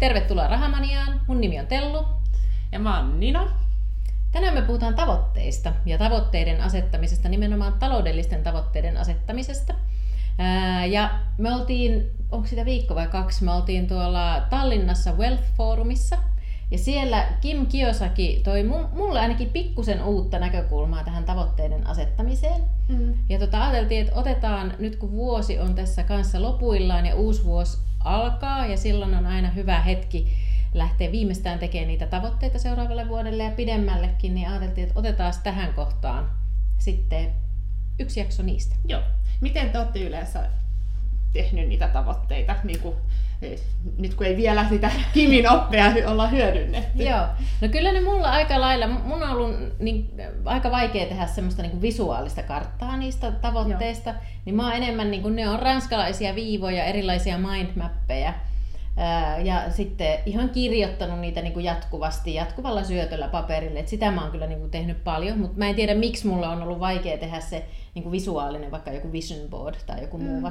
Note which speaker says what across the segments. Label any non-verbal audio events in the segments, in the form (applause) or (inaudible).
Speaker 1: tervetuloa Rahamaniaan. Mun nimi on Tellu.
Speaker 2: Ja mä oon Nina.
Speaker 1: Tänään me puhutaan tavoitteista ja tavoitteiden asettamisesta, nimenomaan taloudellisten tavoitteiden asettamisesta. Ja me oltiin, onko sitä viikko vai kaksi, me oltiin tuolla Tallinnassa Wealth Forumissa. Ja siellä Kim Kiyosaki toi mulle ainakin pikkusen uutta näkökulmaa tähän tavoitteiden asettamiseen. Mm. Ja tota, ajateltiin, että otetaan nyt kun vuosi on tässä kanssa lopuillaan ja uusi vuosi alkaa ja silloin on aina hyvä hetki lähteä viimeistään tekemään niitä tavoitteita seuraavalle vuodelle ja pidemmällekin, niin ajateltiin, että otetaan tähän kohtaan sitten yksi jakso niistä.
Speaker 2: Joo. Miten te olette yleensä tehnyt niitä tavoitteita, niin kuin, eh, nyt kun ei vielä sitä (laughs) Kimin oppia olla hyödynnetty?
Speaker 1: Joo, no kyllä ne mulla aika lailla, mun on ollut niin, aika vaikea tehdä semmoista niin visuaalista karttaa niistä tavoitteista, Joo. niin mä oon enemmän, niin kuin, ne on ranskalaisia viivoja, erilaisia mindmappeja, ja sitten ihan kirjoittanut niitä niin kuin jatkuvasti, jatkuvalla syötöllä paperille. Et sitä mä oon kyllä niin kuin tehnyt paljon, mutta mä en tiedä miksi mulla on ollut vaikea tehdä se niin kuin visuaalinen, vaikka joku vision board tai joku muu mm.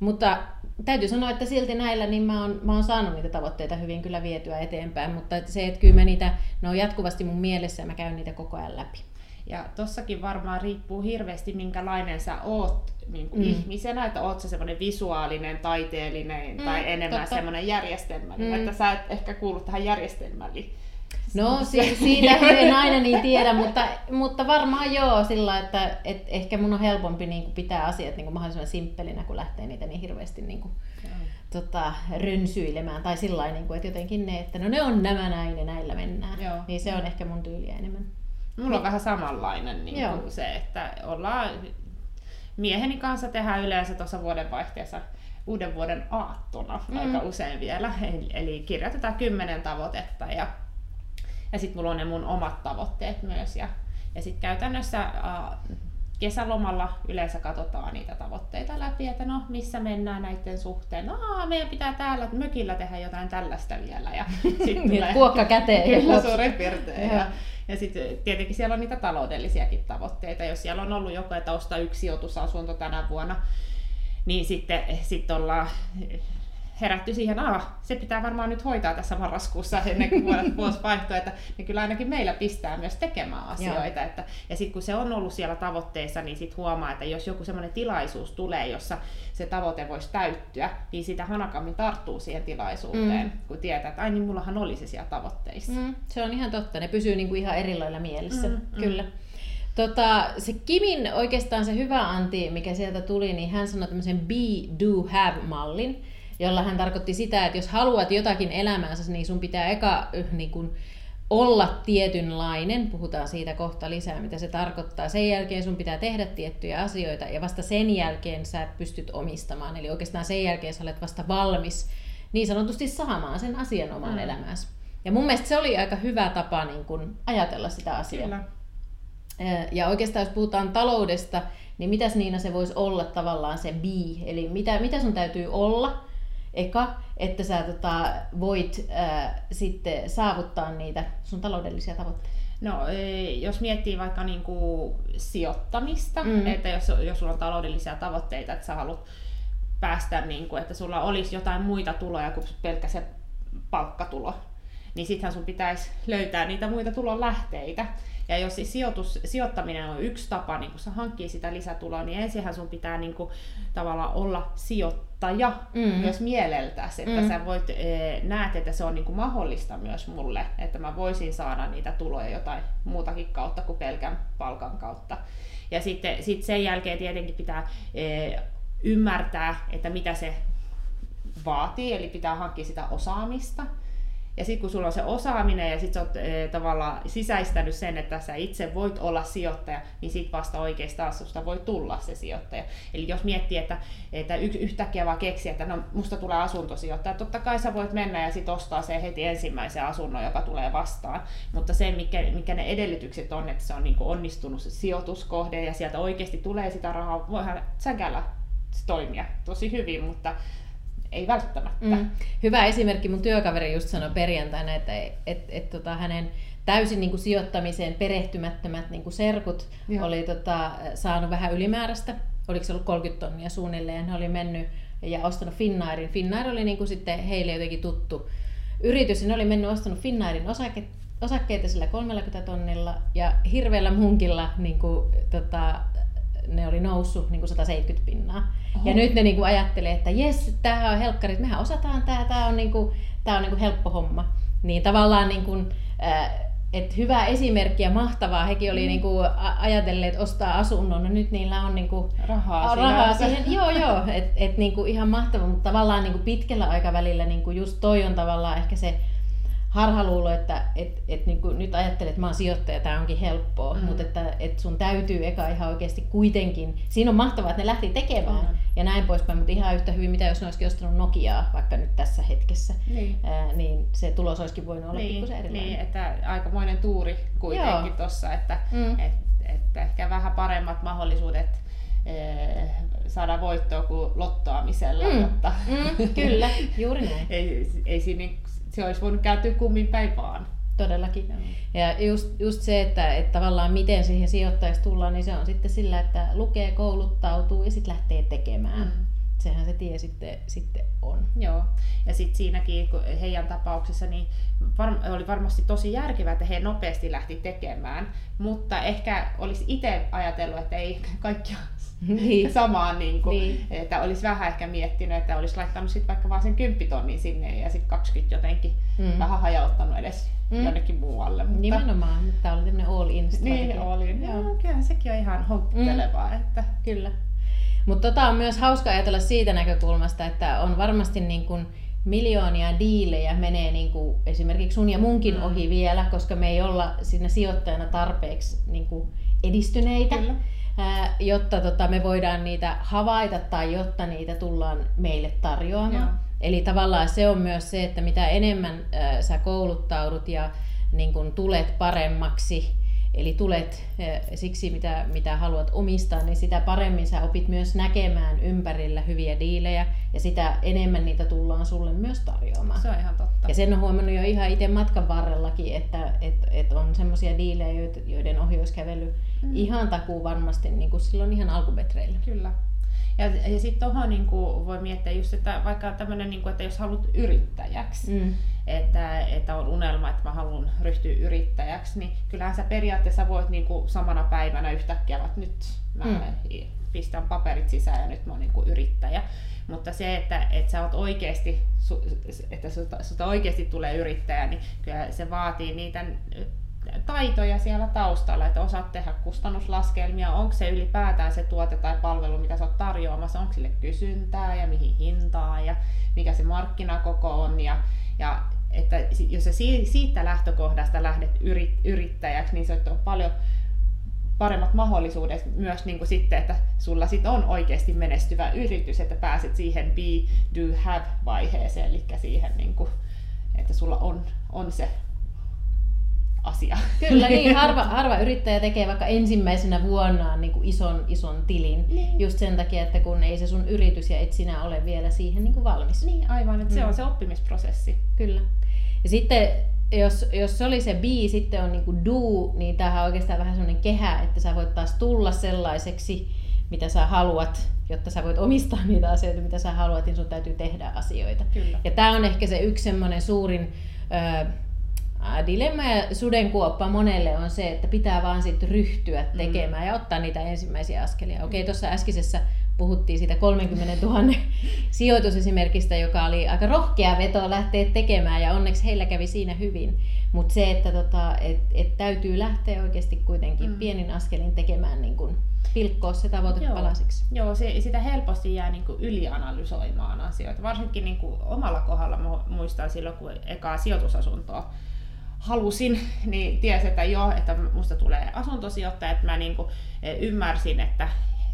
Speaker 1: Mutta täytyy sanoa, että silti näillä niin mä oon, mä oon saanut niitä tavoitteita hyvin kyllä vietyä eteenpäin, mutta se, että kyllä mä niitä, ne on jatkuvasti mun mielessä ja mä käyn niitä koko ajan läpi.
Speaker 2: Ja tossakin varmaan riippuu hirveästi, minkälainen sä oot niin kuin mm. ihmisenä, että oot sä semmoinen visuaalinen, taiteellinen mm, tai enemmän totta. semmoinen järjestelmällinen, mm. että sä et ehkä kuulu tähän järjestelmällin.
Speaker 1: No si- siitä (laughs) en aina niin tiedä, mutta, mutta varmaan joo sillä, että et ehkä mun on helpompi niin kuin pitää asiat niin kuin mahdollisimman simppelinä, kun lähtee niitä niin hirveästi niin kuin, tota, rönsyilemään. Tai sillä niin kuin, että jotenkin ne, että no ne on nämä näin ja näillä mennään. Joo. Niin se on ehkä mun tyyliä enemmän.
Speaker 2: Mulla on vähän samanlainen niin kuin se, että ollaan mieheni kanssa tehdään yleensä tuossa vuodenvaihteessa uuden vuoden aattona mm. aika usein vielä. Eli, eli kirjoitetaan kymmenen tavoitetta ja, ja sitten mulla on ne mun omat tavoitteet myös. Ja, ja sitten käytännössä äh, kesälomalla yleensä katsotaan niitä tavoitteita läpi, että no missä mennään näiden suhteen. No meidän pitää täällä mökillä tehdä jotain tällaista vielä. Ja
Speaker 1: sitten (laughs) tulee kuokka käteen. (laughs)
Speaker 2: Kyllä suurin piirtein. Ja, ja sitten tietenkin siellä on niitä taloudellisiakin tavoitteita. Jos siellä on ollut joku, että ostaa yksi sijoitusasunto tänä vuonna, niin sitten sit ollaan herätty siihen, että se pitää varmaan nyt hoitaa tässä marraskuussa ennen kuin (laughs) vuosi vaihtuu, että ne kyllä ainakin meillä pistää myös tekemään asioita. Että, ja sitten kun se on ollut siellä tavoitteessa, niin sitten huomaa, että jos joku semmoinen tilaisuus tulee, jossa se tavoite voisi täyttyä, niin sitä hanakammin tarttuu siihen tilaisuuteen, mm. kun tietää, että ai niin mullahan oli se siellä tavoitteissa. Mm.
Speaker 1: Se on ihan totta, ne pysyy niin kuin ihan eri lailla mielessä, mm, mm. kyllä. Tota, se Kimin oikeastaan se hyvä anti, mikä sieltä tuli, niin hän sanoi tämmöisen be, do, have-mallin jolla hän tarkoitti sitä, että jos haluat jotakin elämäänsä, niin sun pitää eka niin kun, olla tietynlainen, puhutaan siitä kohta lisää, mitä se tarkoittaa. Sen jälkeen sun pitää tehdä tiettyjä asioita ja vasta sen jälkeen sä pystyt omistamaan. Eli oikeastaan sen jälkeen sä olet vasta valmis niin sanotusti saamaan sen asian oman mm. elämääsi. Ja mun mielestä se oli aika hyvä tapa niin kun, ajatella sitä asiaa. Kyllä. Ja oikeastaan jos puhutaan taloudesta, niin mitäs Niina se voisi olla tavallaan se be, eli mitä, mitä sun täytyy olla, eka, että sä tota, voit ää, sitten saavuttaa niitä sun taloudellisia tavoitteita?
Speaker 2: No, e, jos miettii vaikka niin kuin sijoittamista, mm. että jos, jos sulla on taloudellisia tavoitteita, että sä haluat päästä, niin kuin, että sulla olisi jotain muita tuloja kuin pelkkä se palkkatulo, niin sittenhän sun pitäisi löytää niitä muita tulon lähteitä. Ja jos siis sijoitus, sijoittaminen on yksi tapa niin kun sä hankkii sitä lisätuloa, niin ensinhän sun pitää niin kuin, tavallaan olla sijoittaja mm. myös mieleltäsi, että mm. sä voit, e, näet, että se on niin mahdollista myös mulle, että mä voisin saada niitä tuloja jotain muutakin kautta kuin pelkän palkan kautta. Ja sitten sit sen jälkeen tietenkin pitää e, ymmärtää, että mitä se vaatii, eli pitää hankkia sitä osaamista. Ja sitten kun sulla on se osaaminen ja sitten oot e, tavallaan sisäistänyt sen, että sä itse voit olla sijoittaja, niin sitten vasta oikeastaan susta voi tulla se sijoittaja. Eli jos miettii, että, että y- yhtäkkiä vaan keksii, että no musta tulee asuntosijoittaja, totta kai sä voit mennä ja sitten ostaa se heti ensimmäisen asunnon, joka tulee vastaan. Mutta se, mikä, mikä ne edellytykset on, että se on niin onnistunut se sijoituskohde ja sieltä oikeasti tulee sitä rahaa, voihan säkällä toimia tosi hyvin, mutta ei välttämättä. Mm.
Speaker 1: Hyvä esimerkki, mun työkaveri just sanoi perjantaina, että et, et, tota, hänen täysin niin kuin sijoittamiseen perehtymättömät niin kuin serkut Joo. oli tota, saanut vähän ylimääräistä, oliko se ollut 30 tonnia suunnilleen, ne oli mennyt ja ostanut Finnairin. Finnair oli niin kuin sitten heille jotenkin tuttu, yritys, ne oli mennyt ostanut Finnairin osake, osakkeita sillä 30 tonnilla ja hirveällä munkilla niin kuin, tota, ne oli noussut niin kuin 170 pinnaa. Oho. Ja nyt ne niin kuin ajattelee, että jes, tämä on helkkari, mehän osataan tämä, tämä on, niin kuin, tämä on niin kuin helppo homma. Niin tavallaan niin kuin, äh, et hyvä esimerkki ja mahtavaa. Hekin oli mm. niinku ajatelleet ostaa asunnon, no nyt niillä on niinku
Speaker 2: rahaa,
Speaker 1: rahaa siihen. Joo, joo, että et niinku ihan mahtavaa, mutta tavallaan niinku pitkällä aikavälillä niinku just toi on tavallaan ehkä se harhaluulo, että et, et niin kuin nyt ajattelet, että mä oon sijoittaja, tämä onkin helppoa, mm. mutta että et sun täytyy eka ihan oikeasti kuitenkin, siinä on mahtavaa, että ne lähti tekemään mm. ja näin poispäin, mutta ihan yhtä hyvin, mitä jos ne olisikin ostanut Nokiaa vaikka nyt tässä hetkessä, niin, ää, niin se tulos olisikin voinut olla niin, pikkusen erilainen.
Speaker 2: Niin, että aikamoinen tuuri kuitenkin tuossa, että mm. et, et ehkä vähän paremmat mahdollisuudet saada voittoa kuin lottoamisella, mm. mutta
Speaker 1: mm, kyllä, juuri näin. (laughs)
Speaker 2: ei, ei siinä se olisi voinut kääntyä kummin päin vaan.
Speaker 1: Todellakin. Mm. Ja just, just se, että, että tavallaan miten siihen sijoittajaksi tullaan, niin se on sitten sillä, että lukee, kouluttautuu ja sitten lähtee tekemään. Mm. Sehän se tie sitten, sitten on.
Speaker 2: Joo. Ja sitten siinäkin heidän tapauksessa niin var, oli varmasti tosi järkevää, että he nopeasti lähti tekemään. Mutta ehkä olisi itse ajatellut, että ei (laughs) kaikkia niin. samaan, niin kuin, niin. että olisi vähän ehkä miettinyt, että olisi laittanut sit vaikka vaan sen 10 tonnin sinne ja sitten 20 jotenkin mm. vähän hajauttanut edes mm. jonnekin muualle.
Speaker 1: Mutta... Nimenomaan, mutta tämä oli tämmöinen all in
Speaker 2: Niin, all in. Joo. Joo, kyllähän sekin on ihan houkuttelevaa. Mm. Että...
Speaker 1: Kyllä. Mutta tota on myös hauska ajatella siitä näkökulmasta, että on varmasti niin kuin miljoonia diilejä menee niin kuin esimerkiksi sun ja munkin mm. ohi vielä, koska me ei olla siinä sijoittajana tarpeeksi niin kuin edistyneitä. Kyllä jotta tota, me voidaan niitä havaita tai jotta niitä tullaan meille tarjoamaan. Joo. Eli tavallaan se on myös se, että mitä enemmän äh, sä kouluttaudut ja niin kun tulet paremmaksi, eli tulet äh, siksi, mitä, mitä haluat omistaa, niin sitä paremmin sä opit myös näkemään ympärillä hyviä diilejä ja sitä enemmän niitä tullaan sulle myös tarjoamaan.
Speaker 2: Se on ihan totta.
Speaker 1: Ja sen on huomannut jo ihan itse matkan varrellakin, että et, et on semmoisia diilejä, joiden ohi olisi kävellyt mm. ihan takuu varmasti niin kuin silloin ihan alkumetreillä.
Speaker 2: Kyllä. Ja, ja sitten tuohon niin voi miettiä just, että vaikka tämmöinen, niin kuin, että jos haluat yrittäjäksi, mm. että, että on unelma, että mä haluan ryhtyä yrittäjäksi, niin kyllähän sä periaatteessa voit niin kuin samana päivänä yhtäkkiä, että nyt mä mm. pistän paperit sisään ja nyt mä oon niin kuin yrittäjä. Mutta se, että, että sä oot oikeasti, että sulta oikeasti tulee yrittäjä, niin kyllä se vaatii niitä taitoja siellä taustalla, että osaat tehdä kustannuslaskelmia, onko se ylipäätään se tuote tai palvelu, mitä sä oot tarjoamassa, onko sille kysyntää ja mihin hintaa ja mikä se markkinakoko on? Ja, ja että jos sä siitä lähtökohdasta lähdet yrittäjäksi, niin se on paljon paremmat mahdollisuudet myös niin kuin sitten, että sulla sit on oikeasti menestyvä yritys, että pääset siihen be, do, have vaiheeseen, eli siihen, niin kuin, että sulla on, on se asia. (laughs)
Speaker 1: Kyllä, niin. (laughs) Harva, harva yrittäjä tekee vaikka ensimmäisenä vuonnaan niin kuin ison, ison tilin. Niin. Just sen takia, että kun ei se sun yritys ja et sinä ole vielä siihen niin kuin valmis.
Speaker 2: Niin, aivan. Että mm. se on se oppimisprosessi.
Speaker 1: Kyllä. Ja sitten jos, jos se oli se be, sitten on niin kuin do, niin tämähän on oikeastaan vähän sellainen kehä, että sä voit taas tulla sellaiseksi, mitä sä haluat, jotta sä voit omistaa niitä asioita, mitä sä haluat, niin sun täytyy tehdä asioita.
Speaker 2: Kyllä.
Speaker 1: Ja tämä on ehkä se yksi semmoinen suurin ö, dilemma ja sudenkuoppa monelle on se, että pitää vaan sitten ryhtyä mm. tekemään mm. ja ottaa niitä ensimmäisiä askelia. Okei, tuossa äskeisessä puhuttiin siitä 30 000 (laughs) sijoitusesimerkistä, joka oli aika rohkea veto lähteä tekemään ja onneksi heillä kävi siinä hyvin. Mutta se, että tota, et, et täytyy lähteä oikeasti kuitenkin mm. pienin askelin tekemään niin kun pilkkoa se tavoite Joo. palasiksi.
Speaker 2: Joo, se, sitä helposti jää niin kuin ylianalysoimaan asioita. Varsinkin niin kuin omalla kohdalla muistan silloin, kun ekaa sijoitusasuntoa halusin, niin tiesi, että joo, että musta tulee asuntosijoittaja, että mä niin kuin e, ymmärsin, että,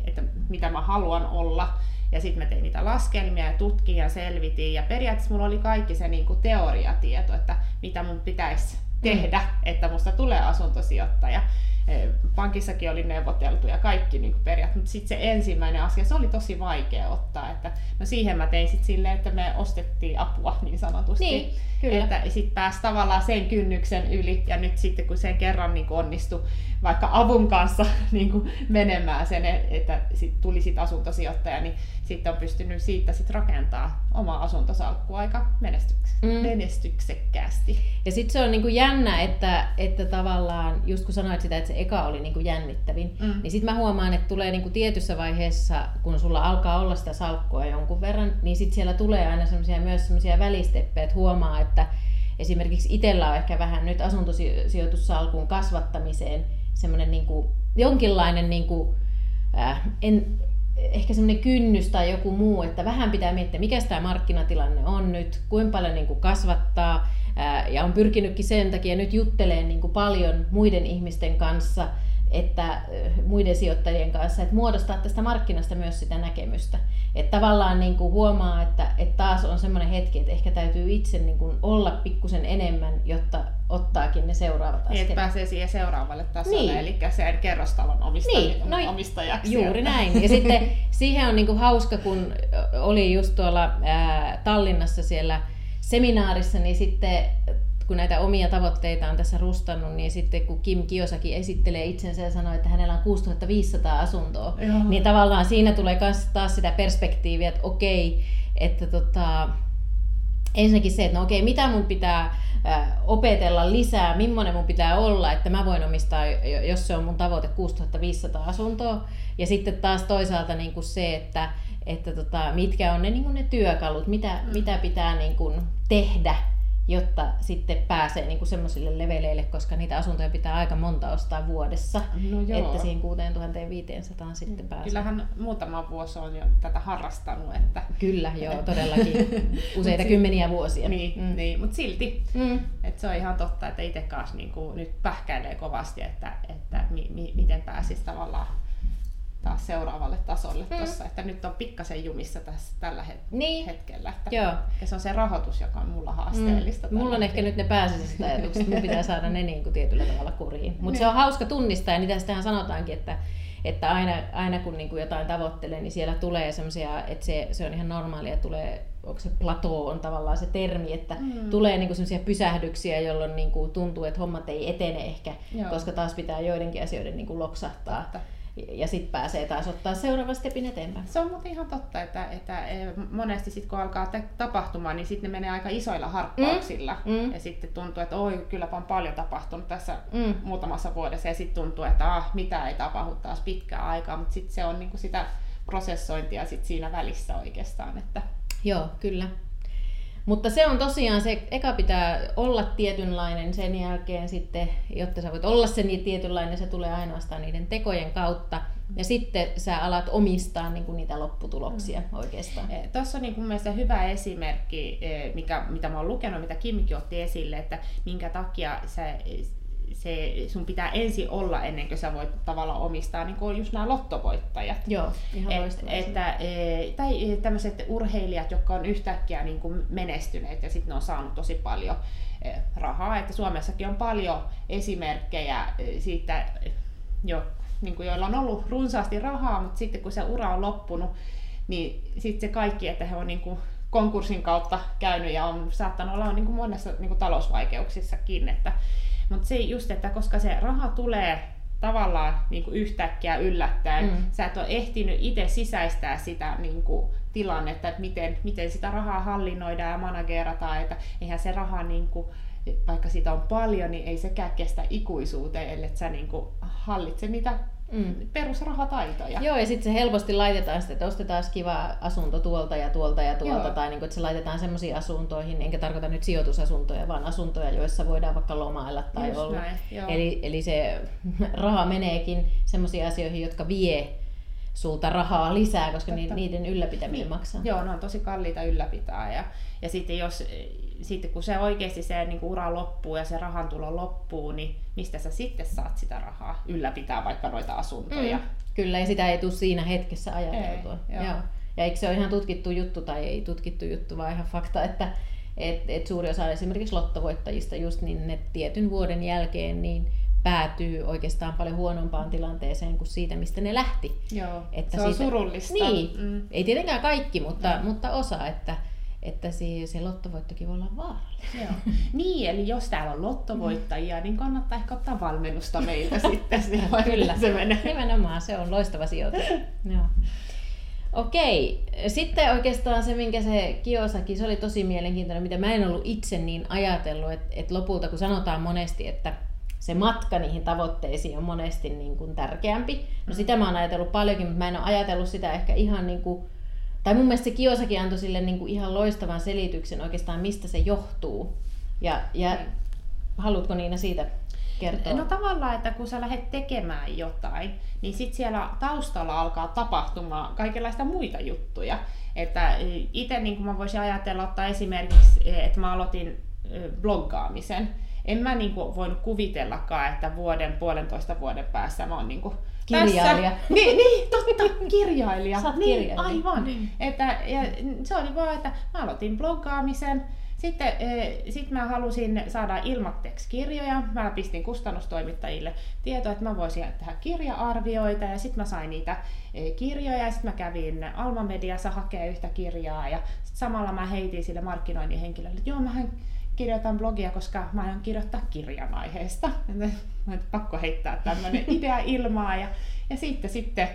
Speaker 2: että mitä mä haluan olla. Ja sitten mä tein niitä laskelmia ja tutkin ja selvitin. Ja periaatteessa mulla oli kaikki se niin kuin teoriatieto, että mitä mun pitäisi tehdä, mm. että musta tulee asuntosijoittaja. eh, pankissakin oli neuvoteltu ja kaikki niin periaatteessa, mutta sitten se ensimmäinen asia, se oli tosi vaikea ottaa, että no siihen mä tein sitten silleen, että me ostettiin apua niin sanotusti,
Speaker 1: niin, kyllä.
Speaker 2: että sitten pääsi tavallaan sen kynnyksen yli ja nyt sitten kun sen kerran niin onnistui vaikka avun kanssa (laughs) niin kuin menemään sen, että sit tuli sit asuntosijoittaja, niin sitten on pystynyt siitä sit rakentaa oma asuntosalkku aika menestyks- mm. menestyksekkäästi.
Speaker 1: Ja sitten se on niinku jännä, että, että tavallaan, just kun sanoit sitä, että se eka oli niinku jännittävin, mm. niin sitten mä huomaan, että tulee niinku tietyssä vaiheessa, kun sulla alkaa olla sitä salkkua jonkun verran, niin sitten siellä tulee aina semmoisia myös semmoisia välisteppejä, että huomaa, että esimerkiksi itsellä on ehkä vähän nyt asuntosijoitussalkun kasvattamiseen semmoinen niinku, jonkinlainen niinku, äh, en, ehkä semmoinen kynnys tai joku muu, että vähän pitää miettiä, mikä tämä markkinatilanne on nyt, kuinka paljon niin kuin kasvattaa, ää, ja on pyrkinytkin sen takia nyt jutteleen niin kuin paljon muiden ihmisten kanssa, että muiden sijoittajien kanssa, että muodostaa tästä markkinasta myös sitä näkemystä. Että tavallaan niin kuin huomaa, että, että taas on semmoinen hetki, että ehkä täytyy itse niin kuin olla pikkusen enemmän, jotta ottaakin ne seuraavat
Speaker 2: askeleet. Niin, että pääsee siihen seuraavalle tasolle, niin. eli sen kerrostalon omistajaksi. Niin, no, omistajaksi.
Speaker 1: Juuri näin. Ja sitten (laughs) siihen on niin kuin hauska, kun oli just tuolla ää, Tallinnassa siellä seminaarissa, niin sitten kun näitä omia tavoitteita on tässä rustannut, niin sitten kun Kim Kiosaki esittelee itsensä ja sanoo, että hänellä on 6500 asuntoa, Joo. niin tavallaan siinä tulee taas sitä perspektiiviä, että okei, että tota, ensinnäkin se, että no okei, mitä mun pitää opetella lisää, millainen mun pitää olla, että mä voin omistaa, jos se on mun tavoite 6500 asuntoa. Ja sitten taas toisaalta niin kuin se, että, että tota, mitkä on ne, niin kuin ne työkalut, mitä, mm. mitä pitää niin kuin tehdä jotta sitten pääsee niin semmoisille leveleille, koska niitä asuntoja pitää aika monta ostaa vuodessa, no joo. että siihen 6500 sitten mm. pääsee.
Speaker 2: Kyllähän muutama vuosi on jo tätä harrastanut. Että...
Speaker 1: Kyllä, joo, (laughs) todellakin. Useita kymmeniä vuosia.
Speaker 2: Niin, mm. niin mutta silti. Mm. Että se on ihan totta, että itse kanssa niin kuin nyt pähkäilee kovasti, että, että mi, mi, miten pääsisi tavallaan taas seuraavalle tasolle mm. tossa, että nyt on pikkasen jumissa tässä tällä het- niin. hetkellä. Että
Speaker 1: Joo.
Speaker 2: Ja se on se rahoitus, joka on mulla haasteellista.
Speaker 1: Mm. Mulla on ehkä nyt ne pääsisäiset ajatukset, että mun pitää saada ne niin kuin tietyllä tavalla kuriin. Mutta niin. se on hauska tunnistaa, ja niitä sitähän sanotaankin, että, että aina, aina kun niin kuin jotain tavoittelee, niin siellä tulee semmoisia, että se, se on ihan normaalia, tulee onko se plato on tavallaan se termi, että mm. tulee niinku sellaisia pysähdyksiä, jolloin niinku tuntuu, että hommat ei etene ehkä, Joo. koska taas pitää joidenkin asioiden niinku loksahtaa. Totta ja sitten pääsee taas ottaa seuraava stepin eteenpäin.
Speaker 2: Se on muuten ihan totta, että, että e, monesti sit kun alkaa tapahtumaan, niin sitten ne menee aika isoilla harppauksilla. Mm. Mm. Ja sitten tuntuu, että oi, kylläpä on paljon tapahtunut tässä mm. muutamassa vuodessa. Ja sitten tuntuu, että ah, mitä ei tapahdu taas pitkään aikaa. Mutta sitten se on niinku sitä prosessointia sit siinä välissä oikeastaan. Että...
Speaker 1: Joo, kyllä. Mutta se on tosiaan se, eka pitää olla tietynlainen, sen jälkeen sitten, jotta sä voit olla se niin tietynlainen, se tulee ainoastaan niiden tekojen kautta. Ja sitten sä alat omistaa niin kuin niitä lopputuloksia mm. oikeastaan.
Speaker 2: Eh, Tuossa on niin kuin mielestäni hyvä esimerkki, eh, mikä, mitä mä oon lukenut, mitä Kimkin otti esille, että minkä takia sä se, sun pitää ensin olla ennen kuin sä voit tavallaan omistaa niin kuin just nämä lottovoittajat.
Speaker 1: Joo, ihan
Speaker 2: Et, että, e, Tai tämmöiset urheilijat, jotka on yhtäkkiä niin kuin menestyneet ja sitten ne on saanut tosi paljon e, rahaa. Että Suomessakin on paljon esimerkkejä e, siitä, jo, niin kuin joilla on ollut runsaasti rahaa, mutta sitten kun se ura on loppunut, niin sitten se kaikki, että he on niin kuin konkurssin kautta käynyt ja on saattanut olla niin kuin monessa niin kuin talousvaikeuksissakin, että mutta se just, että koska se raha tulee tavallaan niin kuin yhtäkkiä yllättäen, mm. sä et ole ehtinyt itse sisäistää sitä niin kuin, tilannetta, että miten, miten sitä rahaa hallinnoidaan ja managerataan, että eihän se raha, niin kuin, vaikka sitä on paljon, niin ei sekään kestä ikuisuuteen, ellei sä niin kuin, hallitse niitä mm. perusrahataitoja.
Speaker 1: Joo, ja sitten se helposti laitetaan sitä, että ostetaan kiva asunto tuolta ja tuolta ja tuolta, Joo. tai niin kuin, että se laitetaan semmoisiin asuntoihin, enkä tarkoita nyt sijoitusasuntoja, vaan asuntoja, joissa voidaan vaikka lomailla tai Just olla. Näin, eli, eli se (laughs) raha meneekin semmoisiin asioihin, jotka vie sulta rahaa lisää, koska Totta. niiden ylläpitäminen niin. maksaa.
Speaker 2: Joo, ne on tosi kalliita ylläpitää. Ja, ja sitten jos sitten kun se oikeasti se niin kuin ura loppuu ja se rahantulo loppuu, niin mistä sä sitten saat sitä rahaa ylläpitää vaikka noita asuntoja? Mm.
Speaker 1: Kyllä, ja sitä ei tule siinä hetkessä ajateltua. Ei, joo. Joo. Ja eikö se ole ihan tutkittu juttu, tai ei tutkittu juttu, vaan ihan fakta, että et, et suuri osa esimerkiksi lottovoittajista just niin ne tietyn vuoden jälkeen niin päätyy oikeastaan paljon huonompaan tilanteeseen kuin siitä, mistä ne lähti.
Speaker 2: Joo, että se on siitä, surullista.
Speaker 1: Niin, mm. ei tietenkään kaikki, mutta, mm. mutta osa, että, että se, se lottovoittokin voi olla vaarallinen.
Speaker 2: Joo. Niin, eli jos täällä on lottovoittajia, niin kannattaa ehkä ottaa valmennusta meiltä (laughs) sitten.
Speaker 1: Kyllä, se menee. nimenomaan, se on loistava sijoitus. (laughs) Joo. Okei, sitten oikeastaan se, minkä se Kiosaki, se oli tosi mielenkiintoinen, mitä mä en ollut itse niin ajatellut, että, että lopulta kun sanotaan monesti, että se matka niihin tavoitteisiin on monesti niin kuin tärkeämpi. No sitä mä oon ajatellut paljonkin, mutta mä en ole ajatellut sitä ehkä ihan niin kuin, tai mun mielestä se Kiosakin antoi sille niin kuin ihan loistavan selityksen oikeastaan, mistä se johtuu. Ja, ja mm. haluatko Niina siitä kertoa?
Speaker 2: No tavallaan, että kun sä lähdet tekemään jotain, niin sit siellä taustalla alkaa tapahtumaan kaikenlaista muita juttuja. Että itse niin kuin mä voisin ajatella ottaa esimerkiksi, että mä aloitin bloggaamisen. En mä niin kuin voinut kuvitellakaan, että vuoden, puolentoista vuoden päässä mä oon niin kuin
Speaker 1: Kirjailija.
Speaker 2: Tässä. Niin, niin, totta, (laughs) kirjailija.
Speaker 1: Sä
Speaker 2: niin,
Speaker 1: kirjailija.
Speaker 2: aivan. Niin. Että, ja se oli vaan, että mä aloitin bloggaamisen, sitten e, sit mä halusin saada ilmatteeksi kirjoja. Mä pistin kustannustoimittajille tietoa, että mä voisin tehdä kirja-arvioita ja sitten mä sain niitä e, kirjoja ja sitten mä kävin Alma Mediassa hakea yhtä kirjaa ja sit samalla mä heitin sille markkinoinnin henkilölle, että joo, mähän kirjoitan blogia, koska mä aion kirjoittaa kirjan aiheesta. Mä pakko heittää tämmöinen (laughs) idea ilmaa ja, ja sitten, sitten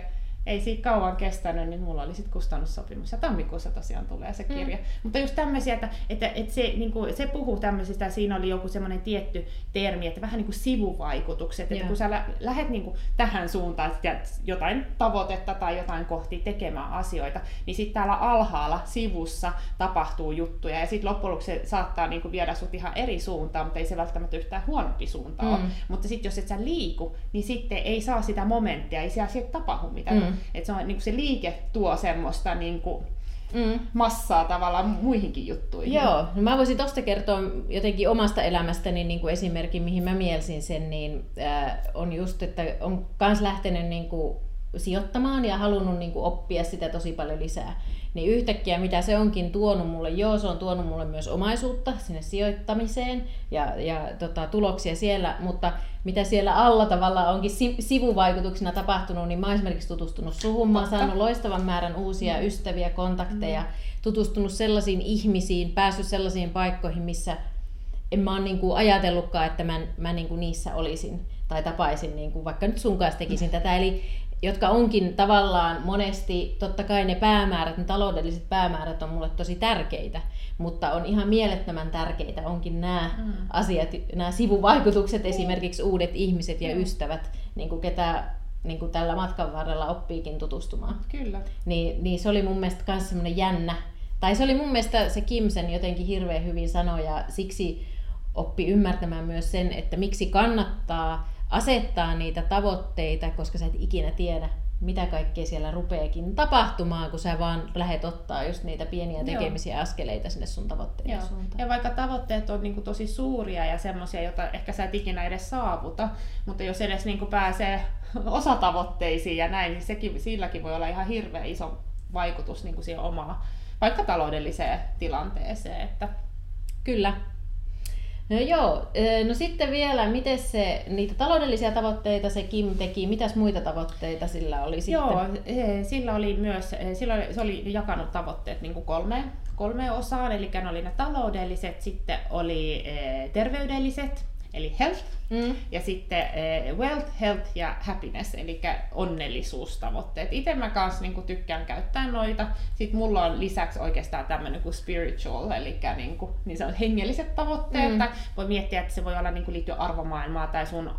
Speaker 2: ei siitä kauan kestänyt, niin mulla oli sitten kustannussopimus. Ja tammikuussa tosiaan tulee se kirja. Mm. Mutta just tämmöisiä, että, että, että se, niin kuin, se puhuu tämmöisistä, siinä oli joku semmoinen tietty termi, että vähän niin kuin sivuvaikutukset. Että kun sä lä- lähdet niin kuin tähän suuntaan, että jotain tavoitetta tai jotain kohti tekemään asioita, niin sitten täällä alhaalla sivussa tapahtuu juttuja. Ja sitten loppujen lopuksi se saattaa niin kuin viedä sut ihan eri suuntaan, mutta ei se välttämättä yhtään huonompi suunta mm. ole. Mutta sitten jos et sä liiku, niin sitten ei saa sitä momenttia, ei siellä tapahdu mitään. Mm. Että se, on, niin se liike tuo semmoista niin kuin, mm. massaa tavallaan muihinkin juttuihin.
Speaker 1: Joo, no mä voisin tuosta kertoa jotenkin omasta elämästäni niin kuin esimerkin, mihin mä mielsin sen, niin äh, on just, että on kans lähtenyt niin kuin sijoittamaan ja halunnut niin kuin oppia sitä tosi paljon lisää niin yhtäkkiä mitä se onkin tuonut mulle, joo se on tuonut mulle myös omaisuutta sinne sijoittamiseen ja, ja tota, tuloksia siellä, mutta mitä siellä alla tavalla onkin sivuvaikutuksena tapahtunut, niin mä oon esimerkiksi tutustunut suhun, mä oon saanut loistavan määrän uusia mm. ystäviä, kontakteja, mm. tutustunut sellaisiin ihmisiin, päässyt sellaisiin paikkoihin, missä en mä oon niinku ajatellutkaan, että mä, mä niinku niissä olisin tai tapaisin, niinku, vaikka nyt sun kanssa tekisin mm. tätä. Eli jotka onkin tavallaan monesti, totta kai ne päämäärät, ne taloudelliset päämäärät on mulle tosi tärkeitä, mutta on ihan mielettömän tärkeitä onkin nämä mm. asiat, nämä sivuvaikutukset, esimerkiksi uudet ihmiset ja mm. ystävät, niin kuin ketä niin kuin tällä matkan varrella oppiikin tutustumaan.
Speaker 2: Kyllä.
Speaker 1: Niin, niin se oli mun mielestä myös semmoinen jännä, tai se oli mun mielestä se Kimsen jotenkin hirveän hyvin sanoi, ja siksi oppi ymmärtämään myös sen, että miksi kannattaa asettaa niitä tavoitteita, koska sä et ikinä tiedä, mitä kaikkea siellä rupeekin tapahtumaan, kun sä vaan lähdet ottaa just niitä pieniä tekemisiä Joo. askeleita sinne sun tavoitteiden Joo. suuntaan.
Speaker 2: Ja vaikka tavoitteet on niin kuin tosi suuria ja semmoisia, joita ehkä sä et ikinä edes saavuta, mutta jos edes niin kuin pääsee (laughs) osatavoitteisiin ja näin, niin sekin, silläkin voi olla ihan hirveän iso vaikutus niin kuin siihen omaan vaikka taloudelliseen tilanteeseen. Että...
Speaker 1: Kyllä, No joo, no sitten vielä, miten se, niitä taloudellisia tavoitteita se Kim teki, mitäs muita tavoitteita sillä oli sitten?
Speaker 2: Joo, sillä oli myös, sillä oli, se oli jakanut tavoitteet niin kuin kolmeen, kolmeen osaan, eli ne oli ne taloudelliset, sitten oli terveydelliset, eli health, mm. ja sitten äh, wealth, health ja happiness, eli onnellisuustavoitteet. Itse mä kanssa niin tykkään käyttää noita. Sitten mulla on lisäksi oikeastaan tämmöinen kuin spiritual, eli niin, kuin, niin se on hengelliset tavoitteet. Mm. Voi miettiä, että se voi olla niin kuin, liittyä arvomaailmaa tai sun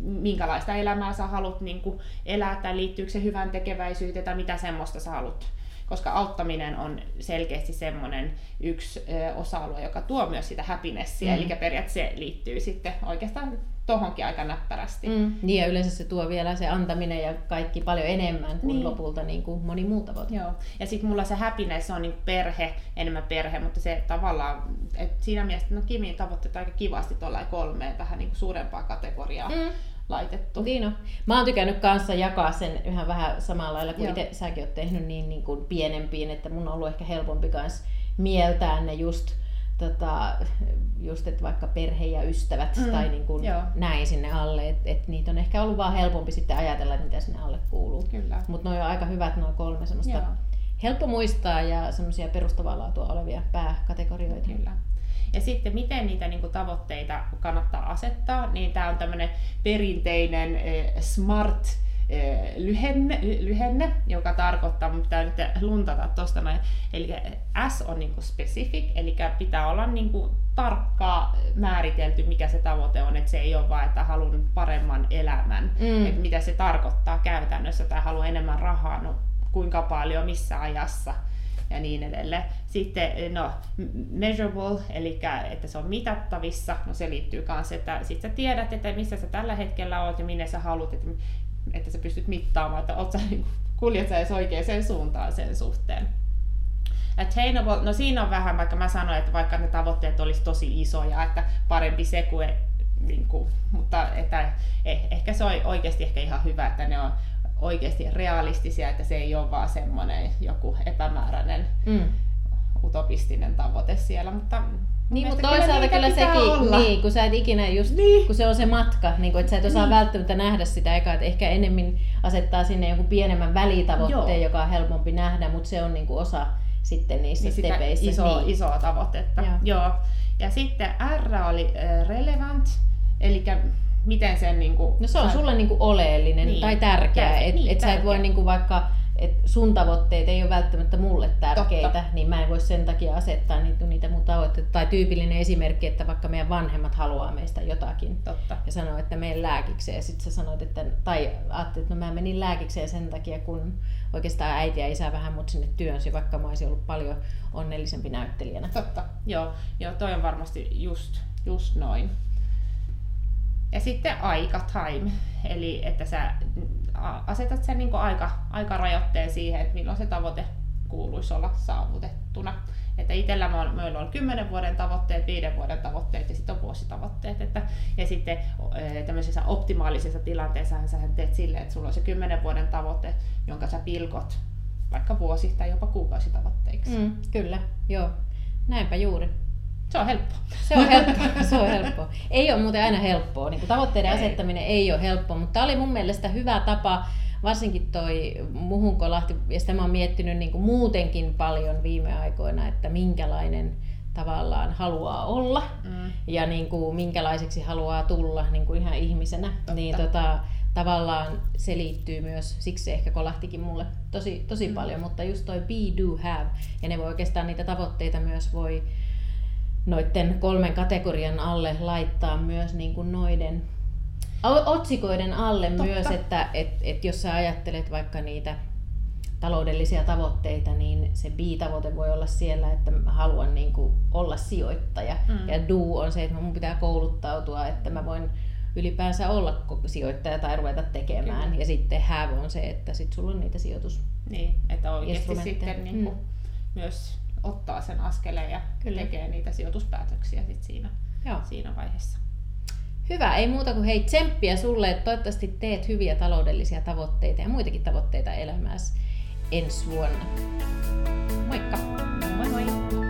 Speaker 2: minkälaista elämää sä haluat niin kuin, elää, tai liittyykö se hyvän tekeväisyyteen, tai mitä semmoista sä haluat koska auttaminen on selkeästi semmoinen yksi osa-alue, joka tuo myös sitä happinessia, mm. eli periaatteessa se liittyy sitten oikeastaan tohonkin aika näppärästi. Mm.
Speaker 1: Niin ja yleensä se tuo vielä se antaminen ja kaikki paljon enemmän kuin niin. lopulta niin kuin moni muu tavoite.
Speaker 2: Joo. Ja sitten mulla se happiness on niin perhe, enemmän perhe, mutta se tavallaan, että siinä mielessä, no Kimin tavoitteet aika kivasti tuolla kolmeen vähän niin kuin suurempaa kategoriaa. Mm laitettu.
Speaker 1: Niin no. Mä oon tykännyt kanssa jakaa sen yhä vähän samalla lailla kuin itse säkin oot tehnyt niin, niin kuin pienempiin, että mun on ollut ehkä helpompi kanssa mieltää ne just tota, just että vaikka perhe ja ystävät mm, tai niin kuin näin sinne alle, että et niitä on ehkä ollut vaan helpompi sitten ajatella, että mitä sinne alle kuuluu. Mutta ne on aika hyvät noin kolme semmoista Joo. helppo muistaa ja semmoisia perustavaa laatua olevia pääkategorioita.
Speaker 2: Kyllä. Ja sitten miten niitä niin kuin, tavoitteita kannattaa asettaa, niin tämä on tämmöinen perinteinen eh, SMART lyhenne, lyhenne, joka tarkoittaa, mutta pitää nyt luntata tuosta noin, eli S on niinku specific, eli pitää olla niinku tarkkaa määritelty, mikä se tavoite on, että se ei ole vain, että haluan paremman elämän, mm. että mitä se tarkoittaa käytännössä, tai haluan enemmän rahaa, no kuinka paljon, missä ajassa, ja niin edelleen. Sitten no, measurable, eli että se on mitattavissa, no se liittyy myös, että sit sä tiedät, että missä sä tällä hetkellä oot ja minne sä haluat, että että sä pystyt mittaamaan, että oot sä, (laughs) niin kuljet sä edes oikeaan suuntaan sen suhteen. Attainable, no siinä on vähän, vaikka mä sanoin, että vaikka ne tavoitteet olisi tosi isoja, että parempi se kuin, niin kuin mutta että eh, ehkä se on oikeasti ehkä ihan hyvä, että ne on oikeasti realistisia, että se ei ole vaan semmoinen joku epämääräinen mm. utopistinen tavoite siellä, mutta
Speaker 1: niin, mutta toisaalta kyllä sekin, olla. niin, kun sä et ikinä just, niin. kun se on se matka, niin kun, että sä et osaa niin. välttämättä nähdä sitä eka, että ehkä enemmän asettaa sinne jonkun pienemmän välitavoitteen, Joo. joka on helpompi nähdä, mutta se on niin kuin osa sitten niissä niin stepeissä.
Speaker 2: Iso, niin. Isoa tavoitetta. Joo. Joo. Ja sitten R oli relevant, eli miten sen... Niin kuin,
Speaker 1: no se on sä... sulle niin kuin oleellinen niin. tai tärkeä, että niin, et sä et voi niin kuin vaikka että sun tavoitteet ei ole välttämättä mulle tärkeitä, Totta. niin mä en voi sen takia asettaa niitä, niitä mun tavoitteita. Tai tyypillinen esimerkki, että vaikka meidän vanhemmat haluaa meistä jotakin Totta. ja sanoo, että menen lääkikseen. Ja sitten sä sanoit, että, tai ajattelit, että no mä menin lääkikseen sen takia, kun oikeastaan äiti ja isä vähän mut sinne työnsi, vaikka mä olisin ollut paljon onnellisempi näyttelijänä.
Speaker 2: Totta, joo, joo toi on varmasti just, just noin. Ja sitten aika, time, eli että sä asetat sen niin aika, aikarajoitteen siihen, että milloin se tavoite kuuluisi olla saavutettuna. Että itsellä meillä on 10 vuoden tavoitteet, 5 vuoden tavoitteet ja sitten on vuositavoitteet. Että, ja sitten tämmöisessä optimaalisessa tilanteessa sä teet silleen, että sulla on se 10 vuoden tavoite, jonka sä pilkot vaikka vuosi- tai jopa kuukausitavoitteiksi.
Speaker 1: Mm, kyllä, joo. Näinpä juuri.
Speaker 2: Se on helppo.
Speaker 1: Se on helppo. Se on helppo. Ei ole muuten aina helppoa. Niin tavoitteiden ei. asettaminen ei ole helppo, mutta tämä oli mun mielestä hyvä tapa, varsinkin toi muhun kolahti, ja sitä mä oon miettinyt niin kuin muutenkin paljon viime aikoina, että minkälainen tavallaan haluaa olla mm. ja niin kuin, minkälaiseksi haluaa tulla niin kuin ihan ihmisenä. Totta. Niin tota, tavallaan se liittyy myös, siksi se ehkä kolahtikin mulle tosi, tosi mm. paljon, mutta just toi be, do, have, ja ne voi oikeastaan niitä tavoitteita myös voi noiden kolmen kategorian alle laittaa myös niin kuin noiden otsikoiden alle Totta. myös, että et, et jos sä ajattelet vaikka niitä taloudellisia tavoitteita, niin se B-tavoite voi olla siellä, että mä haluan niin kuin olla sijoittaja. Mm. Ja do on se, että mun pitää kouluttautua, että mä voin ylipäänsä olla sijoittaja tai ruveta tekemään. Kyllä. Ja sitten have on se, että sit sulla on niitä sijoitus.
Speaker 2: Niin, että oikeasti sitten niin kuin mm. myös ottaa sen askeleen ja Kyllä. tekee niitä sijoituspäätöksiä sit siinä, Joo. siinä vaiheessa.
Speaker 1: Hyvä, ei muuta kuin hei tsemppiä sulle, että toivottavasti teet hyviä taloudellisia tavoitteita ja muitakin tavoitteita elämässä ensi vuonna. Moikka!